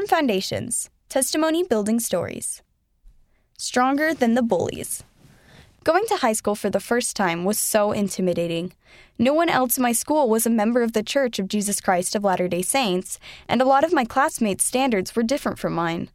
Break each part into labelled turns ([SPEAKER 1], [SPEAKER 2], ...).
[SPEAKER 1] Firm Foundations Testimony Building Stories. Stronger than the bullies. Going to high school for the first time was so intimidating. No one else in my school was a member of the Church of Jesus Christ of Latter day Saints, and a lot of my classmates' standards were different from mine.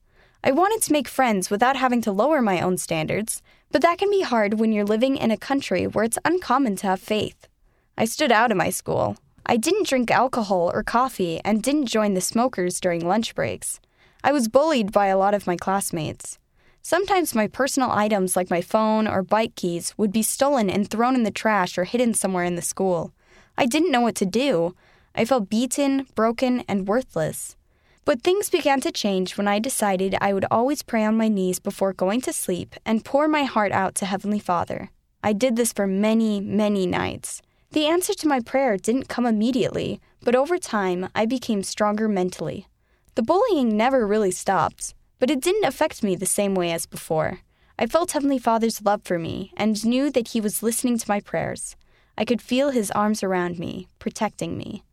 [SPEAKER 1] I wanted to make friends without having to lower my own standards, but that can be hard when you're living in a country where it's uncommon to have faith. I stood out in my school. I didn't drink alcohol or coffee and didn't join the smokers during lunch breaks. I was bullied by a lot of my classmates. Sometimes my personal items like my phone or bike keys would be stolen and thrown in the trash or hidden somewhere in the school. I didn't know what to do. I felt beaten, broken, and worthless. But things began to change when I decided I would always pray on my knees before going to sleep and pour my heart out to Heavenly Father. I did this for many, many nights. The answer to my prayer didn't come immediately, but over time I became stronger mentally. The bullying never really stopped, but it didn't affect me the same way as before. I felt Heavenly Father's love for me and knew that He was listening to my prayers. I could feel His arms around me, protecting me.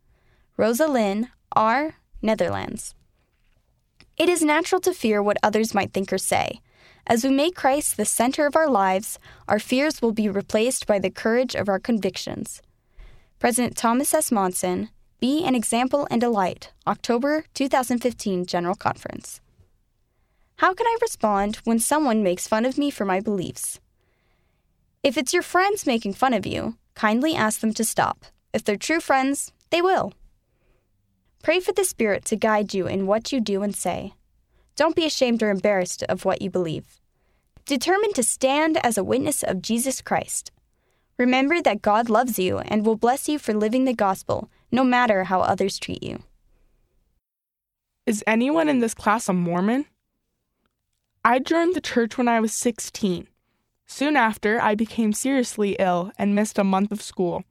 [SPEAKER 1] Rosa Lynn, R. Netherlands. It is natural to fear what others might think or say. As we make Christ the center of our lives, our fears will be replaced by the courage of our convictions. President Thomas S. Monson, Be an Example and a October 2015 General Conference. How can I respond when someone makes fun of me for my beliefs? If it's your friends making fun of you, kindly ask them to stop. If they're true friends, they will. Pray for the Spirit to guide you in what you do and say. Don't be ashamed or embarrassed of what you believe. Determined to stand as a witness of Jesus Christ. Remember that God loves you and will bless you for living the gospel, no matter how others treat you.
[SPEAKER 2] Is anyone in this class a Mormon? I joined the church when I was 16. Soon after, I became seriously ill and missed a month of school.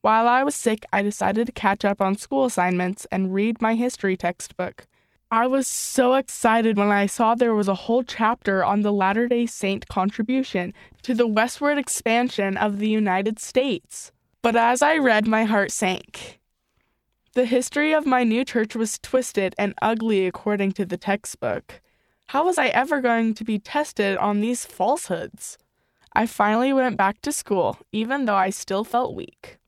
[SPEAKER 2] While I was sick, I decided to catch up on school assignments and read my history textbook. I was so excited when I saw there was a whole chapter on the Latter day Saint contribution to the westward expansion of the United States. But as I read, my heart sank. The history of my new church was twisted and ugly according to the textbook. How was I ever going to be tested on these falsehoods? I finally went back to school, even though I still felt weak.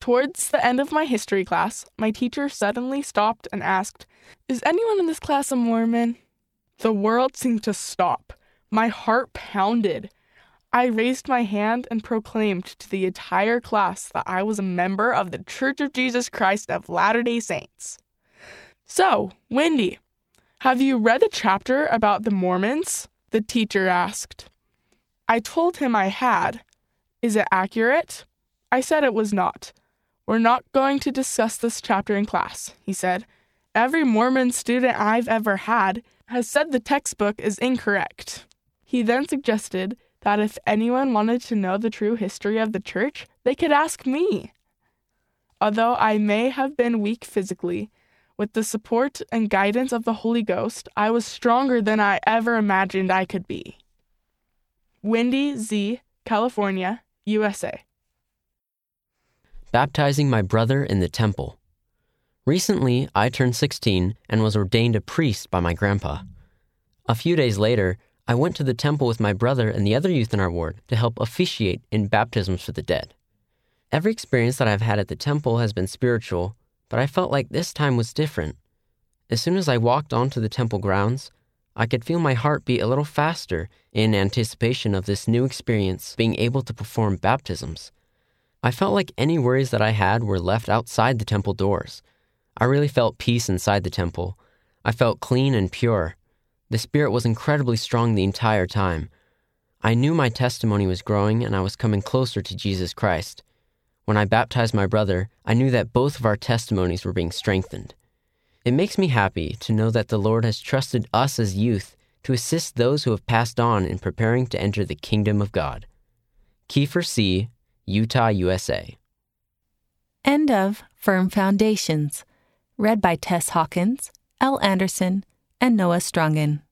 [SPEAKER 2] Towards the end of my history class, my teacher suddenly stopped and asked, Is anyone in this class a Mormon? The world seemed to stop. My heart pounded. I raised my hand and proclaimed to the entire class that I was a member of the Church of Jesus Christ of Latter day Saints. So, Wendy, have you read the chapter about the Mormons? The teacher asked. I told him I had. Is it accurate? I said it was not. We're not going to discuss this chapter in class, he said. Every Mormon student I've ever had has said the textbook is incorrect. He then suggested that if anyone wanted to know the true history of the church, they could ask me. Although I may have been weak physically, with the support and guidance of the Holy Ghost, I was stronger than I ever imagined I could be. Wendy Z., California, USA
[SPEAKER 3] baptizing my brother in the temple. Recently, I turned 16 and was ordained a priest by my grandpa. A few days later, I went to the temple with my brother and the other youth in our ward to help officiate in baptisms for the dead. Every experience that I've had at the temple has been spiritual, but I felt like this time was different. As soon as I walked onto the temple grounds, I could feel my heart beat a little faster in anticipation of this new experience being able to perform baptisms. I felt like any worries that I had were left outside the temple doors. I really felt peace inside the temple. I felt clean and pure. The Spirit was incredibly strong the entire time. I knew my testimony was growing and I was coming closer to Jesus Christ. When I baptized my brother, I knew that both of our testimonies were being strengthened. It makes me happy to know that the Lord has trusted us as youth to assist those who have passed on in preparing to enter the kingdom of God. Kiefer C., Utah, USA.
[SPEAKER 4] End of Firm Foundations. Read by Tess Hawkins, L. Anderson, and Noah Strungen.